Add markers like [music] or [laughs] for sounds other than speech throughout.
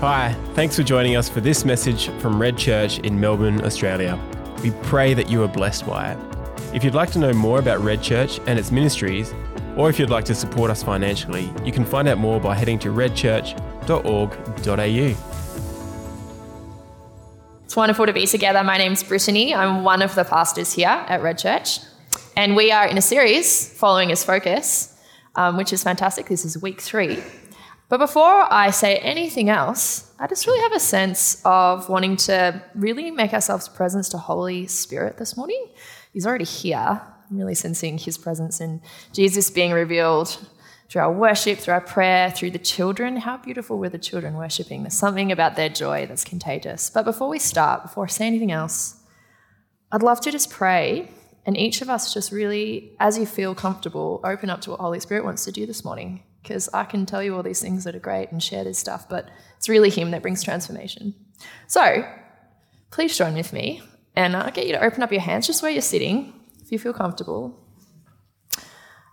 Hi, thanks for joining us for this message from Red Church in Melbourne, Australia. We pray that you are blessed by it. If you'd like to know more about Red Church and its ministries, or if you'd like to support us financially, you can find out more by heading to redchurch.org.au. It's wonderful to be together. My name's Brittany. I'm one of the pastors here at Red Church. And we are in a series following His Focus, um, which is fantastic. This is week three. But before I say anything else, I just really have a sense of wanting to really make ourselves presence to Holy Spirit this morning. He's already here. I'm really sensing His presence and Jesus being revealed through our worship, through our prayer, through the children. How beautiful were the children worshiping? There's something about their joy that's contagious. But before we start, before I say anything else, I'd love to just pray and each of us just really, as you feel comfortable, open up to what Holy Spirit wants to do this morning. Because I can tell you all these things that are great and share this stuff, but it's really Him that brings transformation. So please join with me, and I'll get you to open up your hands just where you're sitting, if you feel comfortable.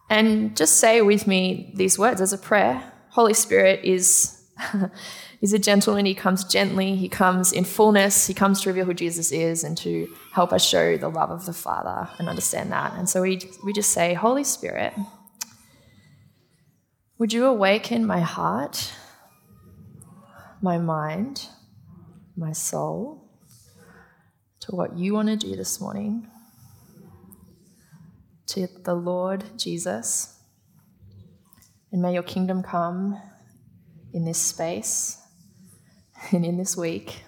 And just say with me these words as a prayer Holy Spirit is. [laughs] He's a gentleman. He comes gently. He comes in fullness. He comes to reveal who Jesus is and to help us show the love of the Father and understand that. And so we, we just say, Holy Spirit, would you awaken my heart, my mind, my soul to what you want to do this morning, to the Lord Jesus? And may your kingdom come in this space [laughs] and in this week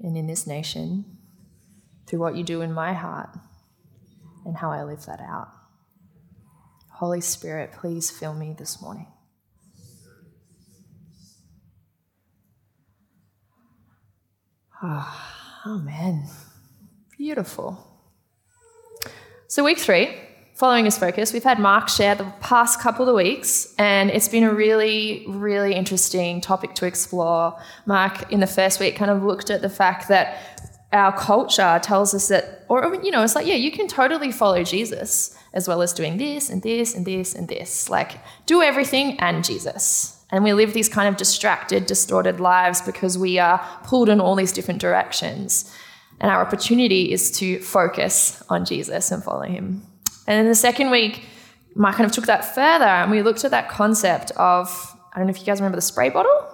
and in this nation through what you do in my heart and how I live that out. Holy Spirit, please fill me this morning. Oh, amen. Beautiful. So, week three, following his focus, we've had Mark share the past couple of weeks, and it's been a really, really interesting topic to explore. Mark, in the first week, kind of looked at the fact that our culture tells us that, or, you know, it's like, yeah, you can totally follow Jesus as well as doing this and this and this and this. Like, do everything and Jesus. And we live these kind of distracted, distorted lives because we are pulled in all these different directions. And our opportunity is to focus on Jesus and follow him. And in the second week, Mark kind of took that further and we looked at that concept of I don't know if you guys remember the spray bottle,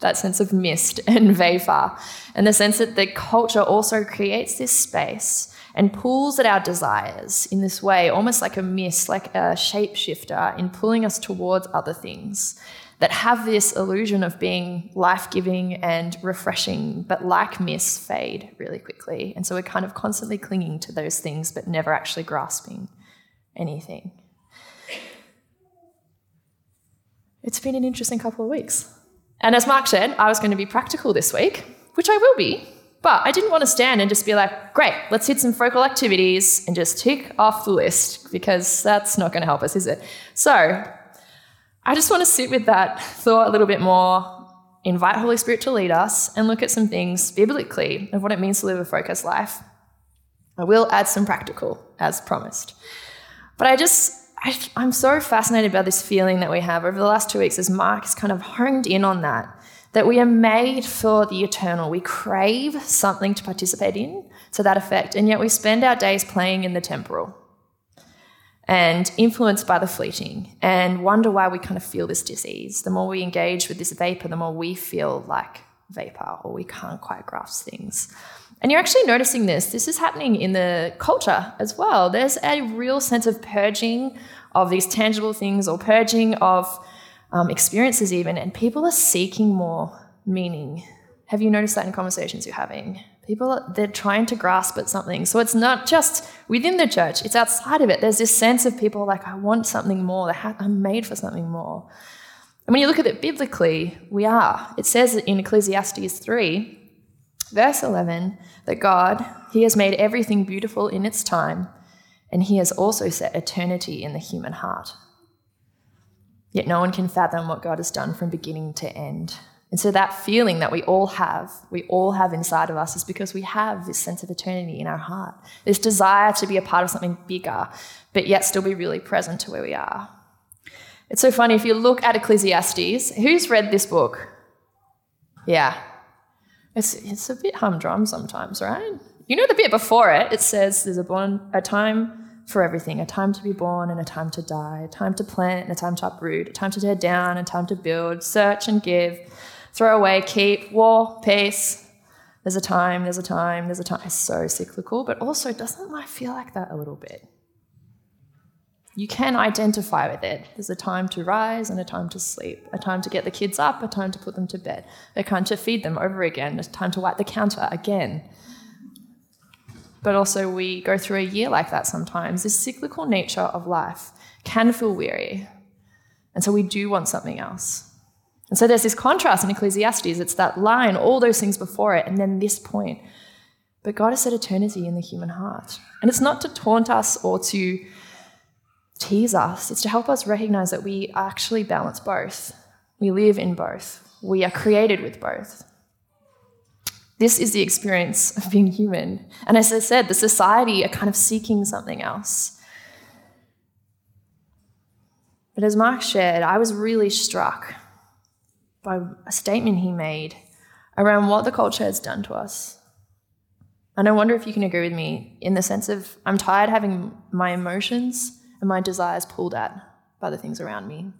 that sense of mist [laughs] and vapor, and the sense that the culture also creates this space and pulls at our desires in this way, almost like a mist, like a shapeshifter, in pulling us towards other things that have this illusion of being life giving and refreshing, but like mist, fade really quickly. And so we're kind of constantly clinging to those things, but never actually grasping anything. It's been an interesting couple of weeks. And as Mark said, I was going to be practical this week, which I will be, but I didn't want to stand and just be like, great, let's hit some focal activities and just tick off the list because that's not going to help us, is it? So I just want to sit with that thought a little bit more, invite Holy Spirit to lead us, and look at some things biblically of what it means to live a focused life. I will add some practical, as promised. But I just, I, am so fascinated by this feeling that we have over the last two weeks as Mark has kind of honed in on that, that we are made for the eternal. We crave something to participate in to that effect, and yet we spend our days playing in the temporal and influenced by the fleeting and wonder why we kind of feel this disease. The more we engage with this vapor, the more we feel like vapor or we can't quite grasp things. And you're actually noticing this. This is happening in the culture as well. There's a real sense of purging of these tangible things or purging of um, experiences, even, and people are seeking more meaning. Have you noticed that in conversations you're having? People, they're trying to grasp at something. So it's not just within the church, it's outside of it. There's this sense of people like, I want something more. I'm made for something more. And when you look at it biblically, we are. It says in Ecclesiastes 3 Verse 11 that God, He has made everything beautiful in its time, and He has also set eternity in the human heart. Yet no one can fathom what God has done from beginning to end. And so that feeling that we all have, we all have inside of us, is because we have this sense of eternity in our heart, this desire to be a part of something bigger, but yet still be really present to where we are. It's so funny if you look at Ecclesiastes, who's read this book? Yeah. It's, it's a bit humdrum sometimes, right? You know the bit before it, it says there's a, born, a time for everything a time to be born and a time to die, a time to plant and a time to uproot, a time to tear down and a time to build, search and give, throw away, keep, war, peace. There's a time, there's a time, there's a time. It's so cyclical, but also doesn't life feel like that a little bit? you can identify with it. There's a time to rise and a time to sleep, a time to get the kids up, a time to put them to bed, a time to feed them over again, a time to wipe the counter again. But also, we go through a year like that sometimes. This cyclical nature of life can feel weary. And so, we do want something else. And so, there's this contrast in Ecclesiastes. It's that line, all those things before it, and then this point. But God has set eternity in the human heart. And it's not to taunt us or to tease us. It's to help us recognize that we actually balance both. We live in both. We are created with both. This is the experience of being human. And as I said, the society are kind of seeking something else. But as Mark shared, I was really struck by a statement he made around what the culture has done to us. And I wonder if you can agree with me in the sense of I'm tired having my emotions and my desires pulled at by the things around me.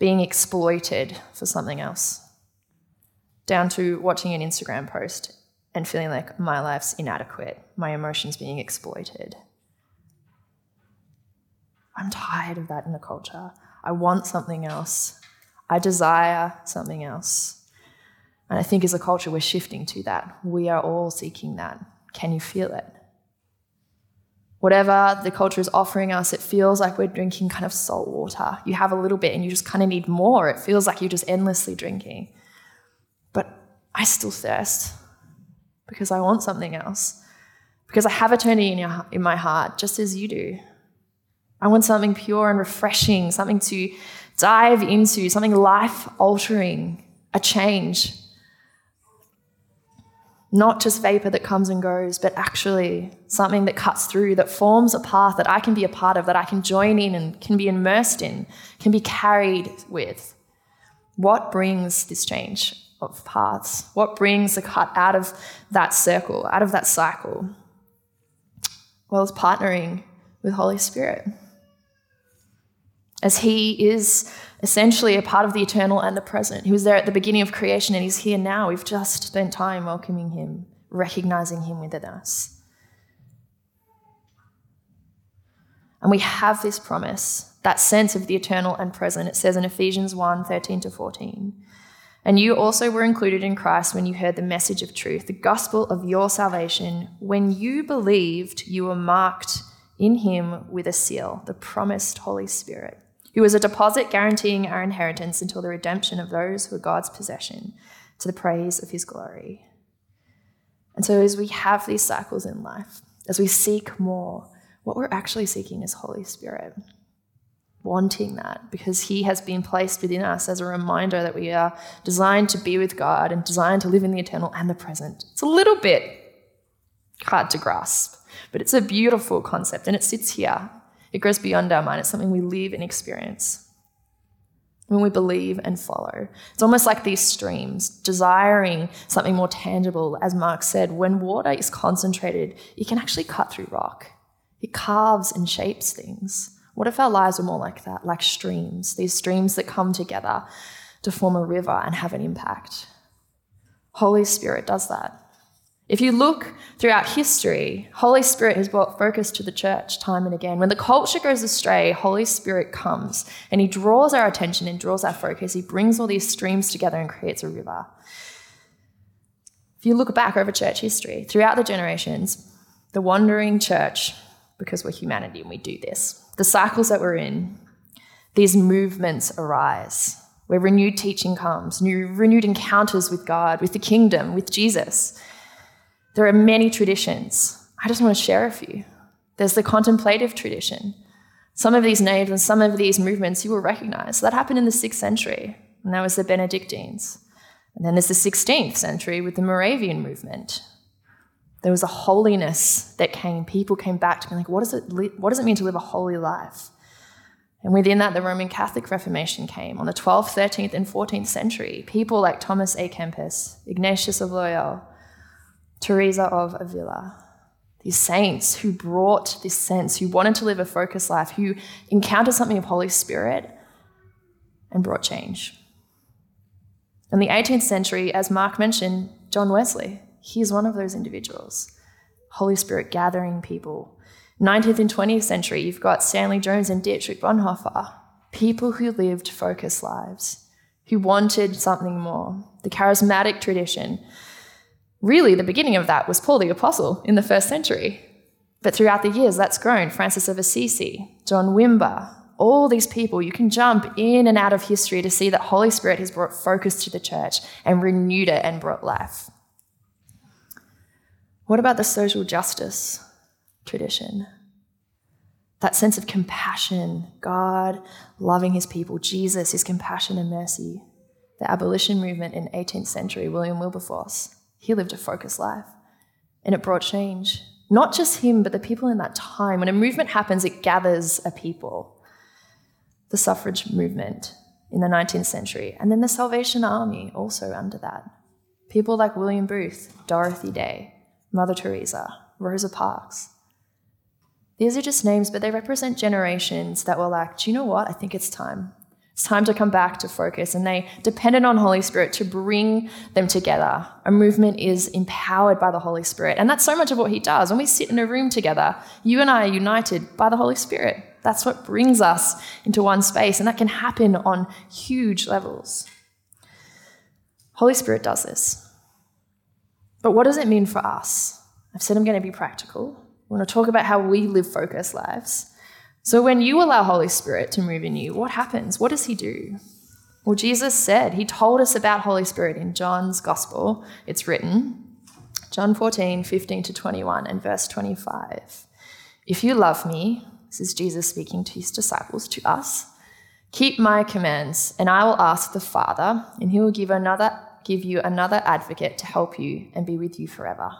Being exploited for something else, down to watching an Instagram post and feeling like my life's inadequate, my emotions being exploited. I'm tired of that in the culture. I want something else. I desire something else. And I think as a culture, we're shifting to that. We are all seeking that. Can you feel it? whatever the culture is offering us, it feels like we're drinking kind of salt water. You have a little bit and you just kind of need more. It feels like you're just endlessly drinking. I still thirst because I want something else. Because I have eternity in, your, in my heart, just as you do. I want something pure and refreshing, something to dive into, something life altering, a change not just vapor that comes and goes, but actually something that cuts through, that forms a path that I can be a part of, that I can join in and can be immersed in, can be carried with. What brings this change of paths? What brings the cut out of that circle, out of that cycle? Well, it's partnering with Holy Spirit. As He is essentially a part of the eternal and the present. He was there at the beginning of creation and he's here now. We've just spent time welcoming him, recognizing him within us. And we have this promise, that sense of the eternal and present. It says in Ephesians 1 13 to 14. And you also were included in Christ when you heard the message of truth, the gospel of your salvation. When you believed, you were marked in him with a seal, the promised Holy Spirit who was a deposit guaranteeing our inheritance until the redemption of those who are God's possession to the praise of his glory. And so, as we have these cycles in life, as we seek more, what we're actually seeking is Holy Spirit. Wanting that because He has been placed within us as a reminder that we are designed to be with God and designed to live in the eternal and the present. It's a little bit hard to grasp, but it's a beautiful concept and it sits here it goes beyond our mind. It's something we live and experience when we believe and follow. It's almost like these streams, desiring something more tangible. As Mark said, when water is concentrated, it can actually cut through rock, it carves and shapes things. What if our lives were more like that, like streams, these streams that come together to form a river and have an impact? Holy Spirit does that. If you look throughout history, Holy Spirit has brought focus to the church time and again. When the culture goes astray, Holy Spirit comes and he draws our attention and draws our focus. He brings all these streams together and creates a river. If you look back over church history, throughout the generations, the wandering church, because we're humanity and we do this, the cycles that we're in, these movements arise where renewed teaching comes, new renewed encounters with God, with the kingdom, with Jesus. There are many traditions. I just want to share a few. There's the contemplative tradition. Some of these names and some of these movements you will recognize. That happened in the 6th century, and that was the Benedictines. And then there's the 16th century with the Moravian movement. There was a holiness that came. People came back to me like, what does it, what does it mean to live a holy life? And within that, the Roman Catholic Reformation came on the 12th, 13th, and 14th century. People like Thomas A. Kempis, Ignatius of Loyola, Teresa of Avila, these saints who brought this sense, who wanted to live a focused life, who encountered something of Holy Spirit and brought change. In the 18th century, as Mark mentioned, John Wesley, he is one of those individuals. Holy Spirit gathering people, 19th and 20th century, you've got Stanley Jones and Dietrich Bonhoeffer, people who lived focused lives, who wanted something more. The charismatic tradition. Really, the beginning of that was Paul the Apostle in the first century. But throughout the years, that's grown. Francis of Assisi, John Wimber, all these people, you can jump in and out of history to see that Holy Spirit has brought focus to the church and renewed it and brought life. What about the social justice tradition. That sense of compassion, God loving his people, Jesus, his compassion and mercy. The abolition movement in 18th century, William Wilberforce, he lived a focused life and it brought change. Not just him, but the people in that time. When a movement happens, it gathers a people. The suffrage movement in the 19th century, and then the Salvation Army also under that. People like William Booth, Dorothy Day, Mother Teresa, Rosa Parks. These are just names, but they represent generations that were like, do you know what? I think it's time. It's time to come back to focus. And they depended on Holy Spirit to bring them together. A movement is empowered by the Holy Spirit. And that's so much of what He does. When we sit in a room together, you and I are united by the Holy Spirit. That's what brings us into one space. And that can happen on huge levels. Holy Spirit does this. But what does it mean for us? I've said I'm going to be practical. We want to talk about how we live focused lives. So, when you allow Holy Spirit to move in you, what happens? What does He do? Well, Jesus said, He told us about Holy Spirit in John's Gospel. It's written, John 14, 15 to 21, and verse 25. If you love me, this is Jesus speaking to his disciples, to us, keep my commands, and I will ask the Father, and he will give another give you another advocate to help you and be with you forever,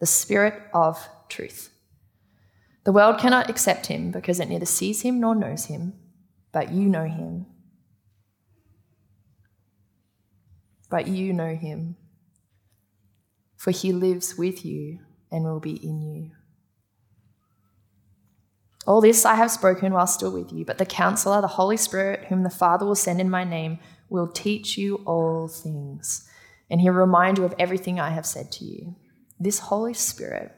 the Spirit of truth. The world cannot accept him because it neither sees him nor knows him, but you know him. But you know him, for he lives with you and will be in you. All this I have spoken while still with you, but the counselor, the Holy Spirit, whom the Father will send in my name, will teach you all things, and he'll remind you of everything I have said to you. This Holy Spirit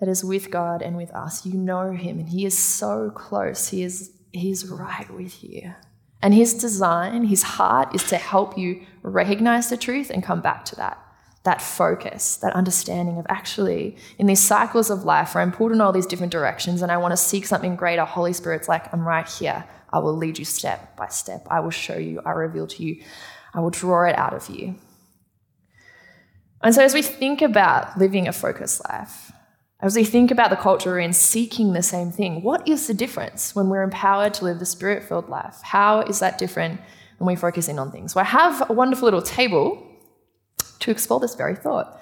that is with God and with us. You know him and he is so close. He is he's right with you. And his design, his heart is to help you recognize the truth and come back to that. That focus, that understanding of actually in these cycles of life where I'm pulled in all these different directions and I want to seek something greater, Holy Spirit's like, I'm right here. I will lead you step by step. I will show you. I reveal to you. I will draw it out of you. And so, as we think about living a focused life, as we think about the culture in, seeking the same thing, what is the difference when we're empowered to live the spirit filled life? How is that different when we focus in on things? Well, I have a wonderful little table to explore this very thought.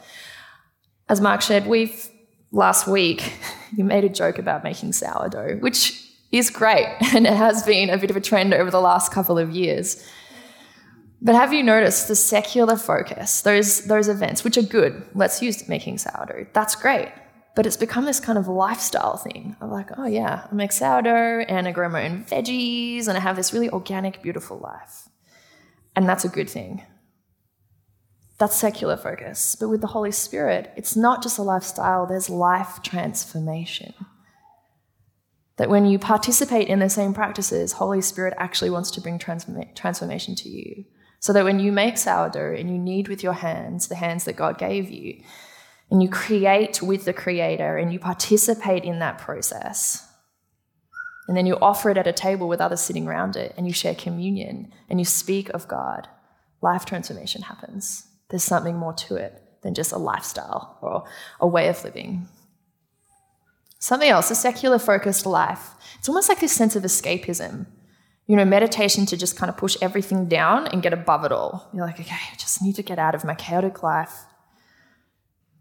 As Mark shared, we've last week, [laughs] you made a joke about making sourdough, which is great, [laughs] and it has been a bit of a trend over the last couple of years. But have you noticed the secular focus, those, those events, which are good? Let's use making sourdough. That's great. But it's become this kind of lifestyle thing. I'm like, oh yeah, I make sourdough and I grow my own veggies and I have this really organic, beautiful life. And that's a good thing. That's secular focus. But with the Holy Spirit, it's not just a lifestyle, there's life transformation. That when you participate in the same practices, Holy Spirit actually wants to bring transform- transformation to you. So that when you make sourdough and you knead with your hands, the hands that God gave you, and you create with the Creator and you participate in that process. And then you offer it at a table with others sitting around it and you share communion and you speak of God. Life transformation happens. There's something more to it than just a lifestyle or a way of living. Something else, a secular focused life. It's almost like this sense of escapism. You know, meditation to just kind of push everything down and get above it all. You're like, okay, I just need to get out of my chaotic life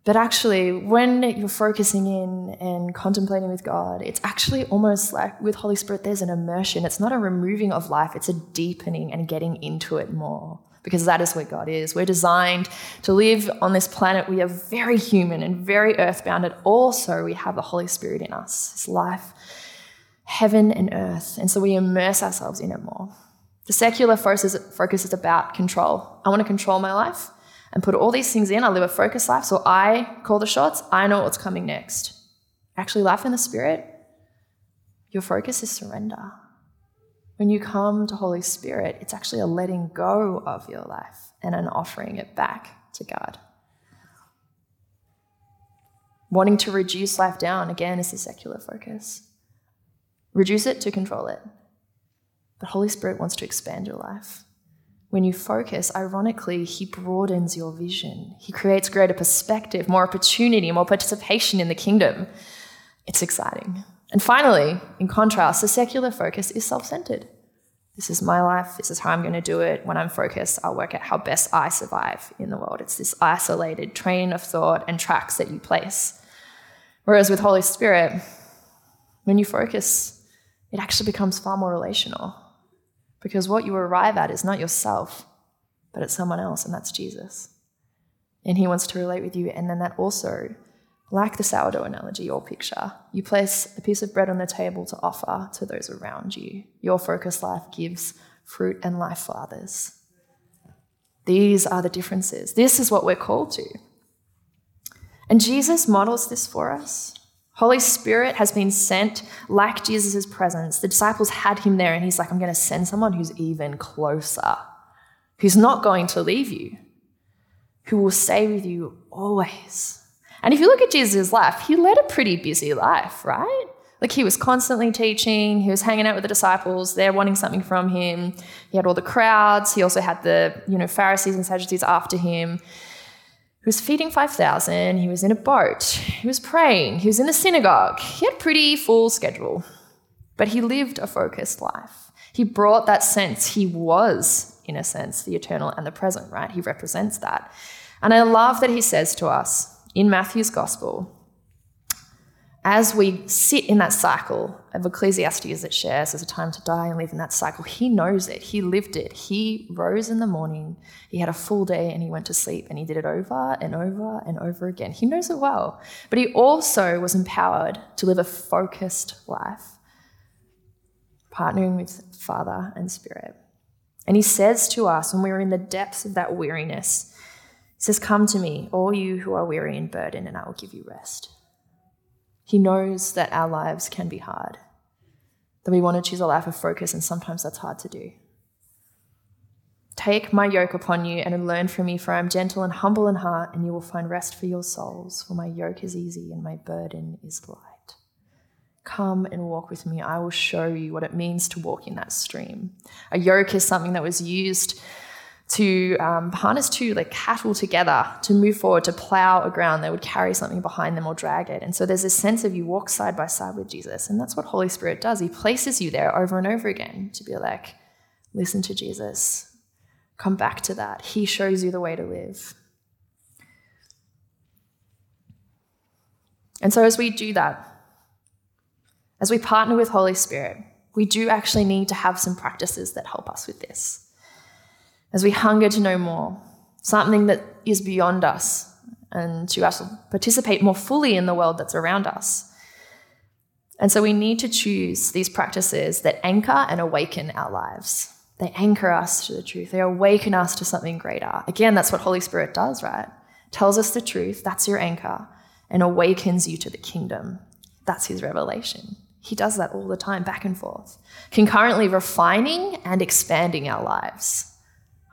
But actually, when you're focusing in and contemplating with God, it's actually almost like with Holy Spirit, there's an immersion. It's not a removing of life, it's a deepening and getting into it more because that is where God is. We're designed to live on this planet. We are very human and very earthbound, and also we have the Holy Spirit in us, His life, heaven and earth. And so we immerse ourselves in it more. The secular focus is about control. I want to control my life and put all these things in. I live a focused life, so I call the shots. I know what's coming next. Actually, life in the Spirit, your focus is surrender. When you come to Holy Spirit, it's actually a letting go of your life and an offering it back to God. Wanting to reduce life down, again, is the secular focus. Reduce it to control it. But Holy Spirit wants to expand your life. When you focus, ironically, He broadens your vision. He creates greater perspective, more opportunity, more participation in the kingdom. It's exciting. And finally, in contrast, the secular focus is self centered. This is my life. This is how I'm going to do it. When I'm focused, I'll work out how best I survive in the world. It's this isolated train of thought and tracks that you place. Whereas with Holy Spirit, when you focus, it actually becomes far more relational because what you arrive at is not yourself, but it's someone else, and that's Jesus. And he wants to relate with you, and then that also like the sourdough analogy or picture, you place a piece of bread on the table to offer to those around you. Your focused life gives fruit and life for others. These are the differences. This is what we're called to. And Jesus models this for us. Holy Spirit has been sent like Jesus' presence. The disciples had him there, and he's like, I'm going to send someone who's even closer, who's not going to leave you, who will stay with you always. And if you look at Jesus' life, he led a pretty busy life, right? Like he was constantly teaching, he was hanging out with the disciples, they're wanting something from him. He had all the crowds, he also had the, you know, Pharisees and Sadducees after him. He was feeding 5,000, he was in a boat, he was praying, he was in the synagogue. He had a pretty full schedule. But he lived a focused life. He brought that sense. He was, in a sense, the eternal and the present, right? He represents that. And I love that he says to us, in Matthew's Gospel, as we sit in that cycle of Ecclesiastes that shares as a time to die and live in that cycle, he knows it. He lived it. He rose in the morning, he had a full day, and he went to sleep, and he did it over and over and over again. He knows it well. But he also was empowered to live a focused life, partnering with Father and Spirit. And he says to us when we're in the depths of that weariness, says, Come to me, all you who are weary and burdened, and I will give you rest. He knows that our lives can be hard, that we want to choose a life of focus, and sometimes that's hard to do. Take my yoke upon you and learn from me, for I am gentle and humble in heart, and you will find rest for your souls. For my yoke is easy and my burden is light. Come and walk with me. I will show you what it means to walk in that stream. A yoke is something that was used to um, harness two like cattle together to move forward to plow a ground they would carry something behind them or drag it. And so there's this sense of you walk side by side with jesus and that's what holy spirit does. He places you there over and over again to be like listen to jesus. Come back to that. He shows you the way to live. And so as we do that as we partner with holy spirit we do actually need to have some practices that help us with this as we hunger to know more, something that is beyond us, and to us participate more fully in the world that's around us. And so we need to choose these practices that anchor and awaken our lives. They anchor us to the truth, they awaken us to something greater. Again, that's what Holy Spirit does, right? Tells us the truth, that's your anchor, and awakens you to the kingdom. That's his revelation. He does that all the time, back and forth, concurrently refining and expanding our lives.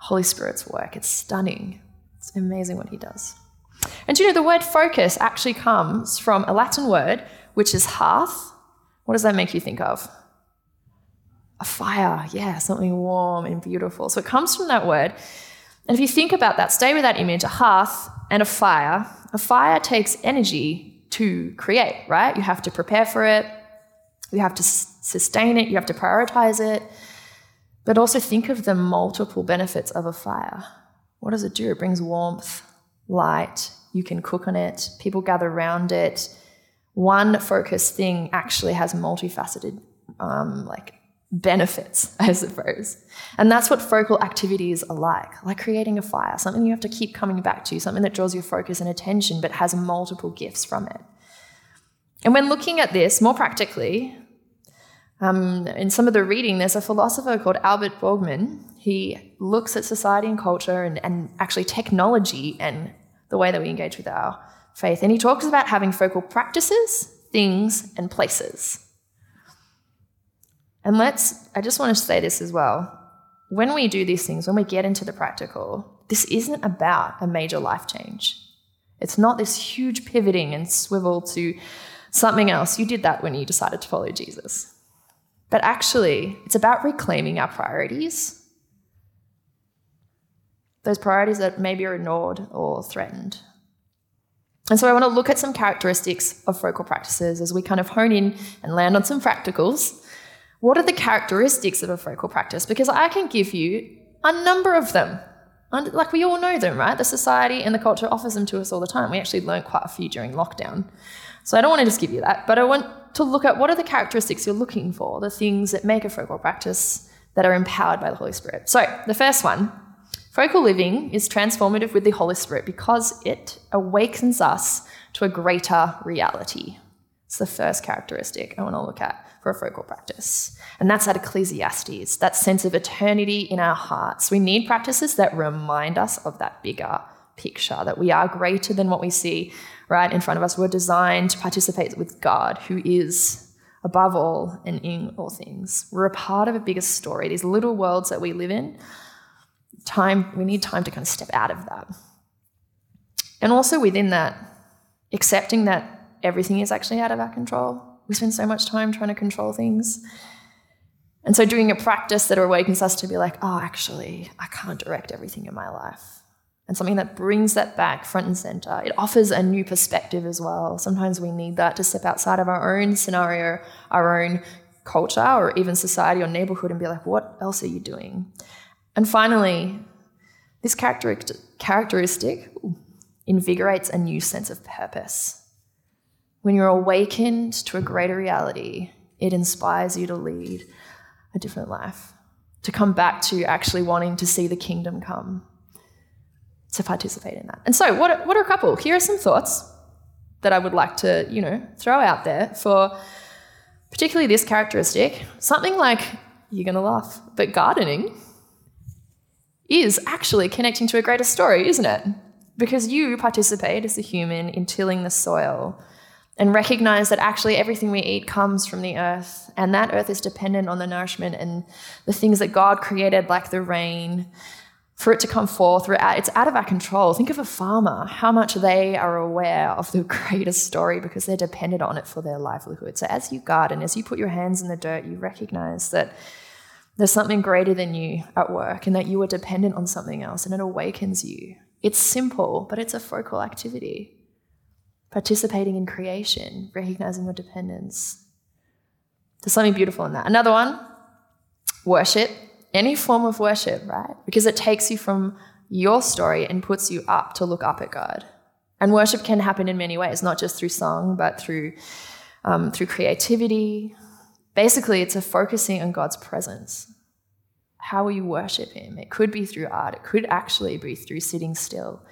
Holy Spirit's work. It's stunning. It's amazing what he does. And you know, the word focus actually comes from a Latin word, which is hearth. What does that make you think of? A fire, yeah, something warm and beautiful. So it comes from that word. And if you think about that, stay with that image a hearth and a fire. A fire takes energy to create, right? You have to prepare for it, you have to sustain it, you have to prioritize it. But also think of the multiple benefits of a fire. What does it do? It brings warmth, light, You can cook on it, people gather around it. One focused thing actually has multifaceted um, like benefits, [laughs] I suppose. And that's what focal activities are like, like creating a fire, something you have to keep coming back to, something that draws your focus and attention but has multiple gifts from it. And when looking at this more practically, um, in some of the reading, there's a philosopher called Albert Borgmann. He looks at society and culture and, and actually technology and the way that we engage with our faith. And he talks about having focal practices, things, and places. And let's, I just want to say this as well. When we do these things, when we get into the practical, this isn't about a major life change. It's not this huge pivoting and swivel to something else. You did that when you decided to follow Jesus. But actually, it's about reclaiming our priorities. Those priorities that maybe are ignored or threatened. And so I want to look at some characteristics of focal practices as we kind of hone in and land on some practicals. What are the characteristics of a focal practice? Because I can give you a number of them. And Like we all know them, right? The society and the culture offers them to us all the time. We actually learned quite a few during lockdown. So I don't want to just give you that, but I want to look at what are the characteristics you're looking for, the things that make a focal practice that are empowered by the Holy Spirit. So the first one, focal living is transformative with the Holy Spirit because it awakens us to a greater reality. It's the first characteristic I want to look at for a focal practice. And that's at Ecclesiastes, that sense of eternity in our hearts. We need practices that remind us of that bigger picture, that we are greater than what we see right in front of us. We're designed to participate with God, who is above all and in all things. We're a part of a bigger story, these little worlds that we live in. Time, we need time to kind of step out of that. And also within that, accepting that everything is actually out of our control. We spend so much time trying to control things. And so doing a practice that awakens us to be like, oh, actually, I can't direct everything in my life and something that brings that back front and center. It offers a new perspective as well. Sometimes we need that to step outside of our own scenario, our own culture, or even society or neighborhood and be like, what else are you doing? And finally, this characteristic invigorates a new sense of purpose. When you're awakened to a greater reality, it inspires you to lead a different life, to come back to actually wanting to see the kingdom come to participate in that. And so, what what are a couple? Here are some thoughts that I would like to, you know, throw out there for particularly this characteristic. Something like, you're going to laugh, but gardening is actually connecting to a greater story, isn't it? Because you participate as a human in tilling the soil and recognize that actually everything we eat comes from the earth, and that earth is dependent on the nourishment and the things that God created, like the rain for it to come forth, it's out of our control. Think of a farmer, how much they are aware of the [laughs] greater story because they're dependent on it for their livelihood. So as you garden, as you put your hands in the dirt, you recognize that there's something greater than you at work and that you are dependent on something else and it awakens you. It's simple, but it's a focal activity. Participating in creation, recognizing your dependence. There's something beautiful in that. Another one, worship any form of worship, right? Because it takes you from your story and puts you up to look up at God. And worship can happen in many ways, not just through song, but through um, through creativity. Basically, it's a focusing on God's presence. How will you worship Him? It could be through art. It could actually be through sitting still.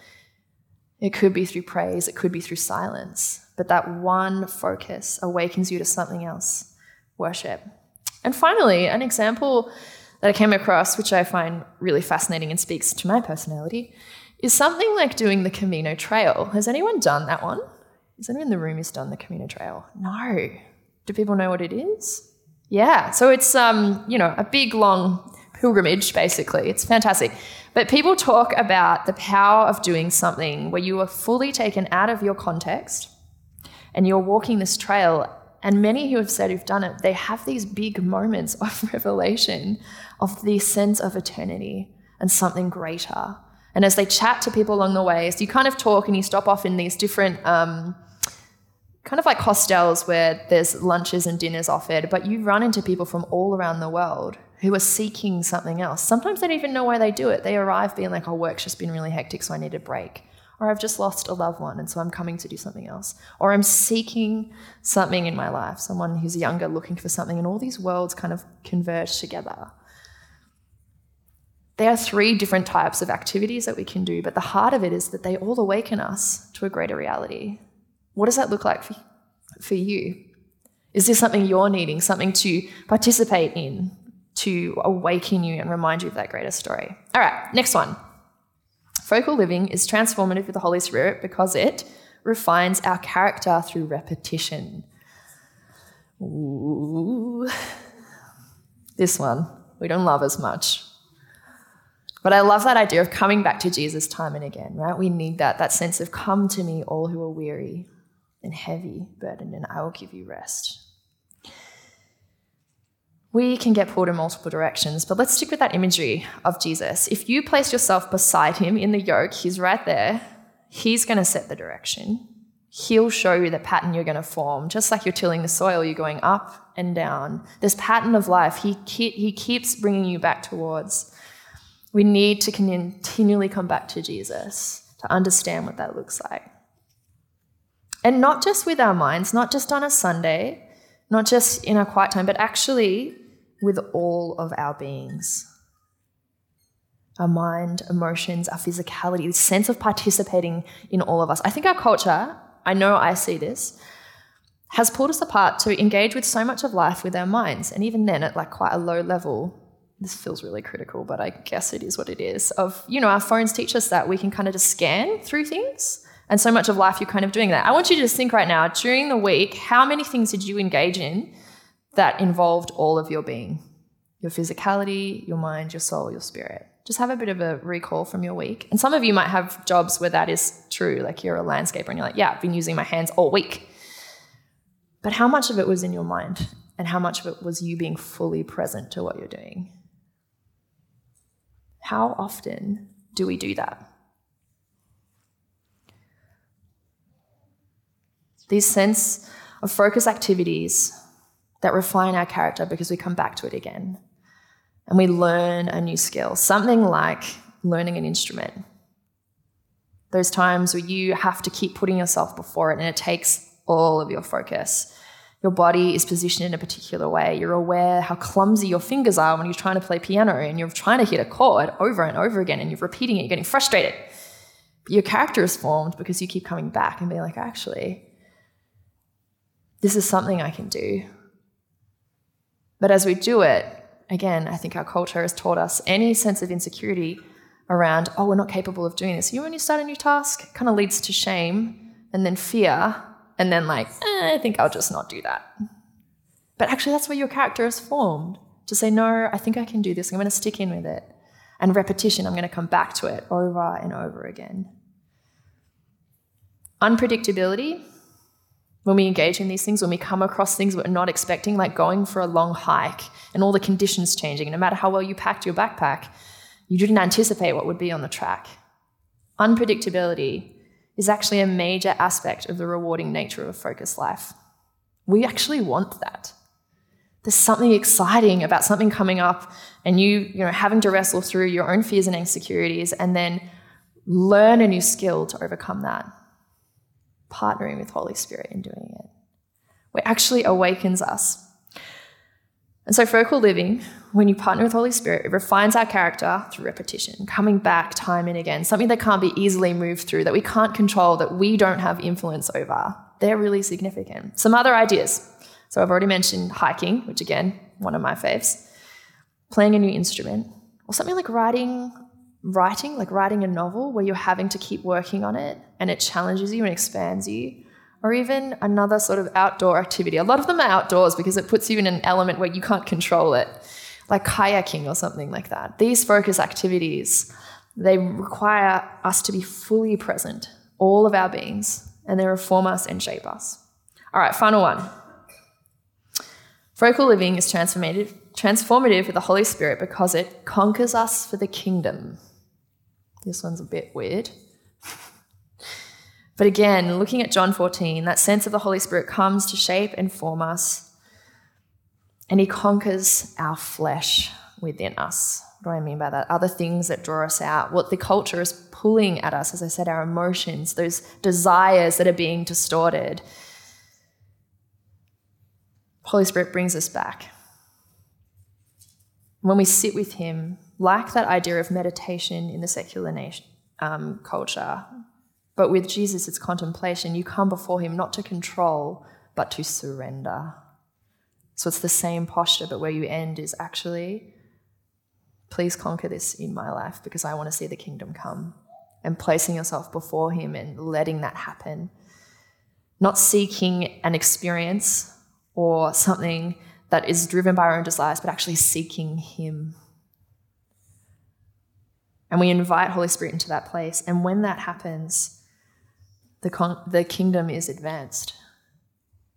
It could be through praise. It could be through silence. But that one focus awakens you to something else worship. And finally, an example that I came across, which I find really fascinating and speaks to my personality, is something like doing the Camino Trail. Has anyone done that one? Is anyone in the room who's done the Camino Trail? No. Do people know what it is? Yeah. So it's um, you know, a big long pilgrimage basically. It's fantastic. But people talk about the power of doing something where you are fully taken out of your context and you're walking this trail and many who have said who've done it, they have these big moments of [laughs] revelation of the sense of eternity and something greater. And as they chat to people along the way, so you kind of talk and you stop off in these different, um, kind of like hostels where there's lunches and dinners offered, but you run into people from all around the world who are seeking something else. Sometimes they don't even know why they do it. They arrive being like, oh, work's just been really hectic, so I need a break. Or I've just lost a loved one and so I'm coming to do something else. Or I'm seeking something in my life, someone who's younger looking for something, and all these worlds kind of converge together. There are three different types of activities that we can do, but the heart of it is that they all awaken us to a greater reality. What does that look like for, for you? Is this something you're needing, something to participate in, to awaken you and remind you of that greater story? All right, next one. Focal living is transformative with the Holy Spirit because it refines our character through repetition. Ooh. This one we don't love as much. But I love that idea of coming back to Jesus time and again, right? We need that, that sense of come to me, all who are weary and heavy burdened, and I will give you rest. We can get pulled in multiple directions, but let's stick with that imagery of Jesus. If you place yourself beside him in the yoke, he's right there. He's going to set the direction. He'll show you the pattern you're going to form. Just like you're tilling the soil, you're going up and down. This pattern of life, he, he keeps bringing you back towards. We need to continually come back to Jesus to understand what that looks like. And not just with our minds, not just on a Sunday, not just in our quiet time, but actually with all of our beings. Our mind, emotions, our physicality, the sense of participating in all of us. I think our culture, I know I see this, has pulled us apart to engage with so much of life with our minds. And even then, at like quite a low level, this feels really critical, but I guess it is what it is. Of, you know, our phones teach us that we can kind of just scan through things and so much of life, you're kind of doing that. I want you to just think right now, during the week, how many things did you engage in that involved all of your being? Your physicality, your mind, your soul, your spirit. Just have a bit of a recall from your week. And some of you might have jobs where that is true, like you're a landscaper and you're like, yeah, I've been using my hands all week. But how much of it was in your mind? And how much of it was you being fully present to what you're doing? How often do we do that? These sense of focus activities that refine our character because we come back to it again and we learn a new skill, something like learning an instrument. Those times where you have to keep putting yourself before it and it takes all of your focus. Your body is positioned in a particular way. You're aware how clumsy your fingers are when you're trying to play piano and you're trying to hit a chord over and over again and you're repeating it, you're getting frustrated. But your character is formed because you keep coming back and being like, actually, this is something I can do. But as we do it, again, I think our culture has taught us any sense of insecurity around, oh, we're not capable of doing this. You when you start a new task, kind of leads to shame and then fear, and then like, eh, I think I'll just not do that. But actually, that's where your character is formed to say, no, I think I can do this. I'm going to stick in with it. And repetition, I'm going to come back to it over and over again. Unpredictability when we engage in these things, when we come across things we're not expecting, like going for a long hike and all the conditions changing, no matter how well you packed your backpack, you didn't anticipate what would be on the track. Unpredictability is actually a major aspect of the rewarding nature of a focused life. We actually want that. There's something exciting about something coming up and you, you know, having to wrestle through your own fears and insecurities and then learn a new skill to overcome that partnering with Holy Spirit in doing it. It actually awakens us. And so, focal living, when you partner with Holy Spirit, it refines our character through repetition, coming back time and again, something that can't be easily moved through, that we can't control, that we don't have influence over. They're really significant. Some other ideas. So, I've already mentioned hiking, which again, one of my faves, playing a new instrument, or something like writing writing, like writing a novel where you're having to keep working on it and it challenges you and expands you, or even another sort of outdoor activity. A lot of them are outdoors because it puts you in an element where you can't control it, like kayaking or something like that. These focus activities, they require us to be fully present, all of our beings, and they reform us and shape us. All right, final one. Focal living is transformative, transformative with the Holy Spirit because it conquers us for the kingdom. This one's a bit weird. but again, looking at John 14, that sense of the Holy Spirit comes to shape and form us, and He conquers our flesh. within us. What do I mean by that? Other things that draw us out. What the culture is pulling at us, as I said, our emotions, those desires that are being distorted. Holy Spirit brings us back. When we sit with Him, like that idea of meditation in the secular nation, um, culture, but with Jesus, it's contemplation. You come before Him not to control, but to surrender. So it's the same posture, but where you end is actually, please conquer this in my life because I want to see the kingdom come. And placing yourself before Him and letting that happen. Not seeking an experience or something that is driven by our own desires, but actually seeking Him. And we invite Holy Spirit into that place. And when that happens, the, con- the kingdom is advanced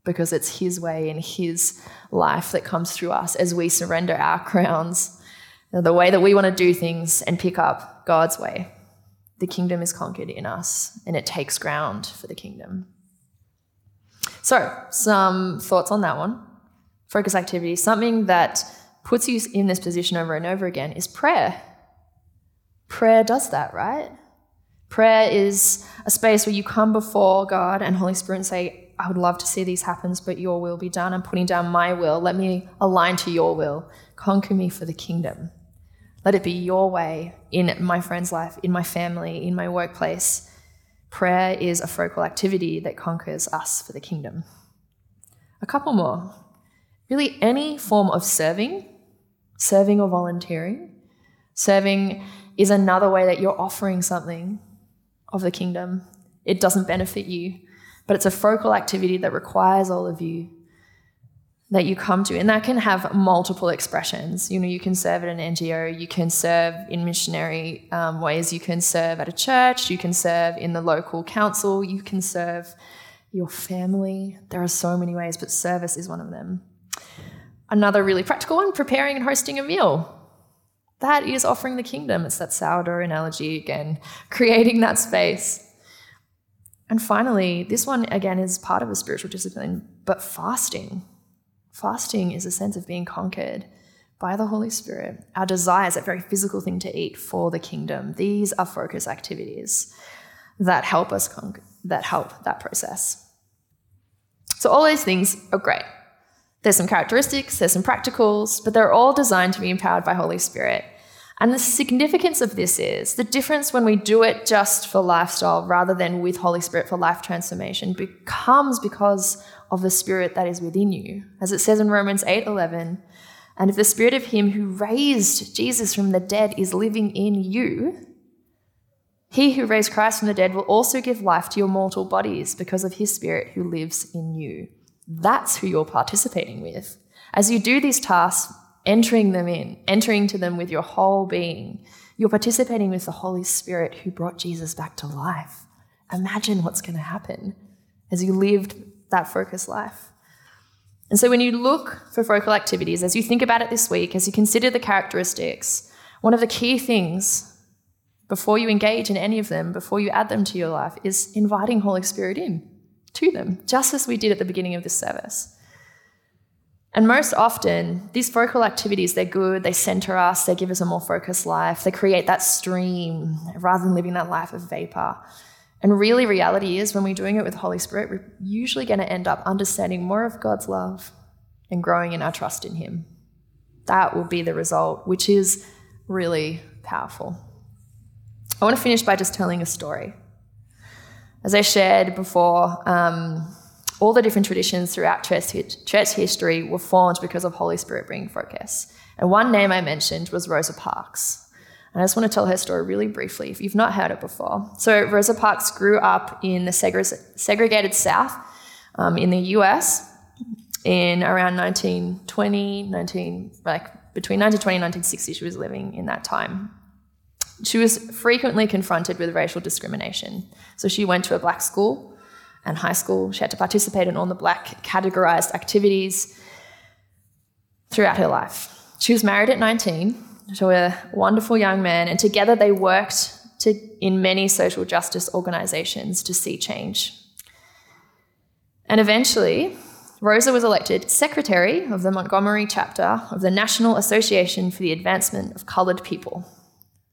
because it's His way and His life that comes through us as we surrender our [laughs] crowns, the way that we want to do things, and pick up God's way. The kingdom is conquered in us and it takes ground for the kingdom. So, some thoughts on that one. Focus activity, something that puts you in this position over and over again is prayer. Prayer does that, right? Prayer is a space where you come before God and Holy Spirit and say, I would love to see these happen, but your will be done. I'm putting down my will. Let me align to your will. Conquer me for the kingdom. Let it be your way in my friend's life, in my family, in my workplace. Prayer is a focal activity that conquers us for the kingdom. A couple more. Really, any form of serving, serving or volunteering. Serving is another way that you're offering something of the kingdom. It doesn't benefit you, but it's a focal activity that requires all of you that you come to. And that can have multiple expressions. You know, you can serve at an NGO, you can serve in missionary um, ways, you can serve at a church, you can serve in the local council, you can serve your family. There are so many ways, but service is one of them. Another really practical one preparing and hosting a meal. That is offering the kingdom. It's that sourdough analogy again, [laughs] creating that space. And finally, this one again is part of a spiritual discipline, but fasting. Fasting is a sense of being conquered by the Holy Spirit. Our desires, that very physical thing to eat for the kingdom. These are focus activities that help us conquer, that help that process. So all these things are great. There's some characteristics, there's some practicals, but they're all designed to be empowered by Holy Spirit. And the significance of this is the difference when we do it just for lifestyle rather than with Holy Spirit for life transformation becomes because of the Spirit that is within you. As it says in Romans 8 11, and if the Spirit of Him who raised Jesus from the dead is living in you, he who raised Christ from the dead will also give life to your mortal bodies because of His Spirit who lives in you. That's who you're participating with. As you do these tasks, entering them in, entering to them with your whole being. You're participating with the Holy Spirit who brought Jesus back to life. Imagine what's going to happen as you lived that focused life. And so, when you look for focal activities, as you think about it this week, as you consider the characteristics, one of the key things before you engage in any of them, before you add them to your life, is inviting Holy Spirit in to them, just as we did at the beginning of this service. And most often, these focal activities, they're good, they center us, they give us a more focused life, they create that stream rather than living that life of vapor. And really, reality is when we're doing it with Holy Spirit, we're usually going to end up understanding more of God's love and growing in our trust in Him. That will be the result, which is really powerful. I want to finish by just telling a story. As I shared before, um, all the different traditions throughout church, church history were formed because of Holy Spirit bringing focus. And one name I mentioned was Rosa Parks. And I just want to tell her story really briefly if you've not heard it before. So, Rosa Parks grew up in the segregated South um, in the US in around 1920, 19, like between 1920 and 1960, she was living in that time. She was frequently confronted with racial discrimination. So, she went to a black school and high school. She had to participate in all the black categorized activities throughout her life. She was married at 19 to a wonderful young man, and together they worked to, in many social justice organizations to see change. And eventually, Rosa was elected secretary of the Montgomery chapter of the National Association for the Advancement of Coloured People.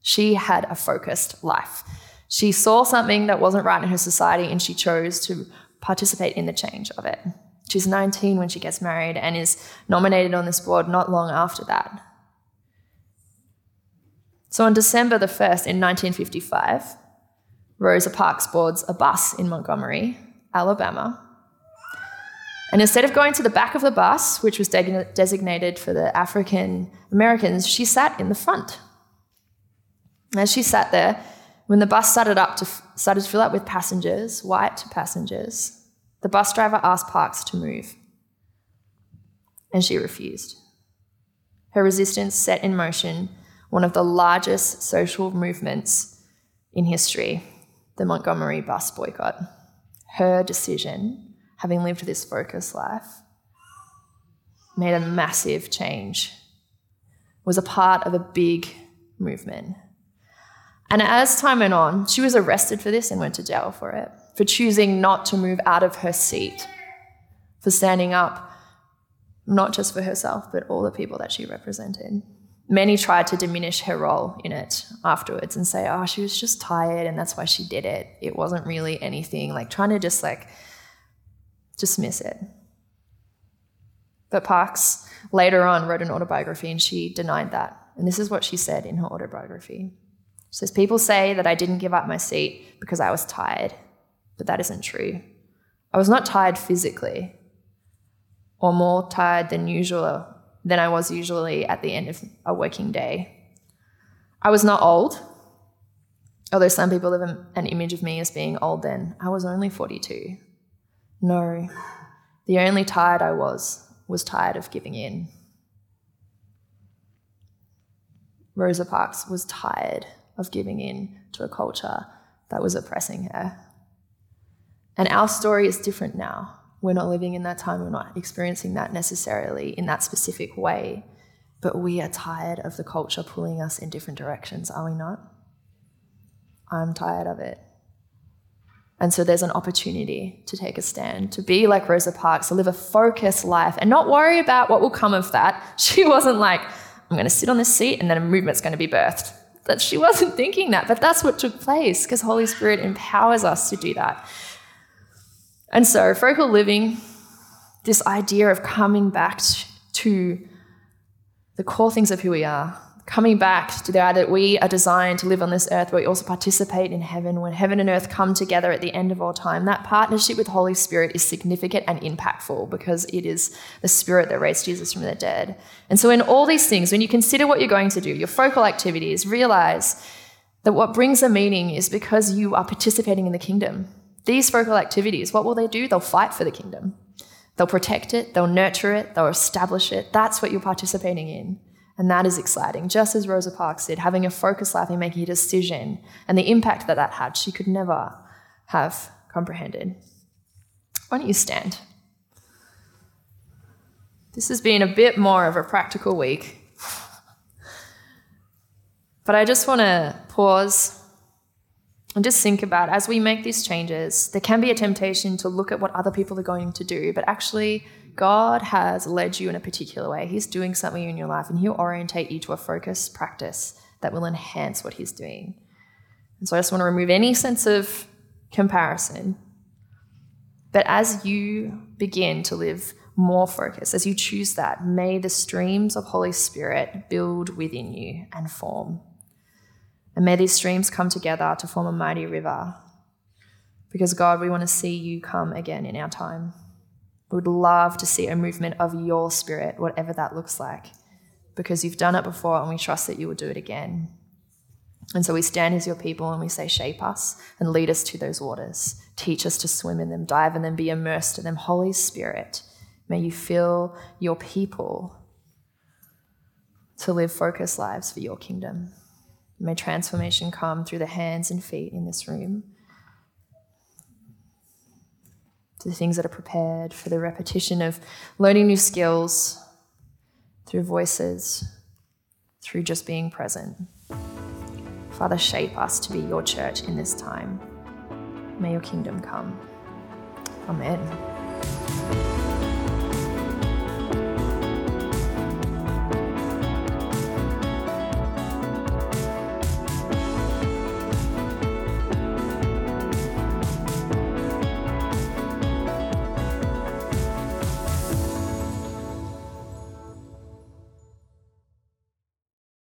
She had a focused life. She saw something that wasn't right in her society and she chose to participate in the change of it. She's 19 when she gets married and is nominated on this board not long after that. So on December the 1st in 1955, Rosa Parks boards a bus in Montgomery, Alabama. And instead of going to the back of the bus, which was de- designated for the African Americans, she sat in the front. As she sat there, when the bus started up to started to fill up with passengers, white passengers, the bus driver asked Parks to move, and she refused. Her resistance set in motion one of the largest social movements in history, the Montgomery bus boycott. Her decision, having lived this focused life, made a massive change, was a part of a big movement. And as time went on, she was arrested for this and went to jail for it, for choosing not to move out of her seat, for standing up, not just for herself, but all the people that she represented. Many tried to diminish her role in it afterwards and say, oh, she was just tired and that's why she did it. It wasn't really anything, like trying to just like dismiss it. But Parks later on wrote an autobiography and she denied that. And this is what she said in her autobiography. Says, People say that I didn't give up my seat because I was tired, but that isn't true. I was not tired physically or more tired than usual than I was usually at the end of a working day. I was not old, although some people have an image of me as being old then. I was only 42. No, the only tired I was was tired of giving in. Rosa Parks was tired of giving in to a culture that was oppressing her. And our story is different now. We're not living in that time, we're not experiencing that necessarily in that specific way, but we are tired of the culture pulling us in different directions, are we not? I'm tired of it. And so there's an opportunity to take a stand, to be like Rosa Parks, to live a focused life and not worry about what will come of that. [laughs] She wasn't like, I'm going to sit on this seat and then a movement's going to be birthed that she wasn't thinking that, but that's what took place because Holy Spirit empowers us to do that. And so, focal living, this idea of coming back to the core things of who we are, coming back to the idea that we are designed to live on this earth, but we also participate in heaven. When heaven and earth come together at the end of all time, that partnership with Holy Spirit is significant and impactful because it is the Spirit that raised Jesus from the dead. And so, in all these things, when you consider what you're going to do, your focal activities, realize that what brings a meaning is because you are participating in the kingdom. These focal activities, what will they do? They'll fight for the kingdom. They'll protect it, they'll nurture it, they'll establish it. That's what you're participating in. And that is exciting. Just as Rosa Parks did, having a focus life and making a decision and the impact that that had, she could never have comprehended. Why don't you stand? This has been a bit more of a practical week. But I just want to pause and just think about as we make these changes, there can be a temptation to look at what other people are going to do, but actually God has led you in a particular way. He's doing something in your life, and He'll orientate you to a focused practice that will enhance what He's doing. And so I just want to remove any sense of comparison. But as you begin to live more focused, as you choose that, may the streams of Holy Spirit build within you and form. And may these streams come together to form a mighty river. Because, God, we want to see you come again in our time. We would love to see a movement of your spirit, whatever that looks like, because you've done it before and we trust that you will do it again. And so we stand as your people and we say, Shape us and lead us to those waters. Teach us to swim in them, dive in them, be immersed in them. Holy Spirit, may you fill your people to live focused lives for your kingdom. May transformation come through the hands and feet in this room to the things that are prepared, for the repetition of learning new skills through voices, through just being present. Father, shape us to be your church in this time. May your kingdom come. Amen.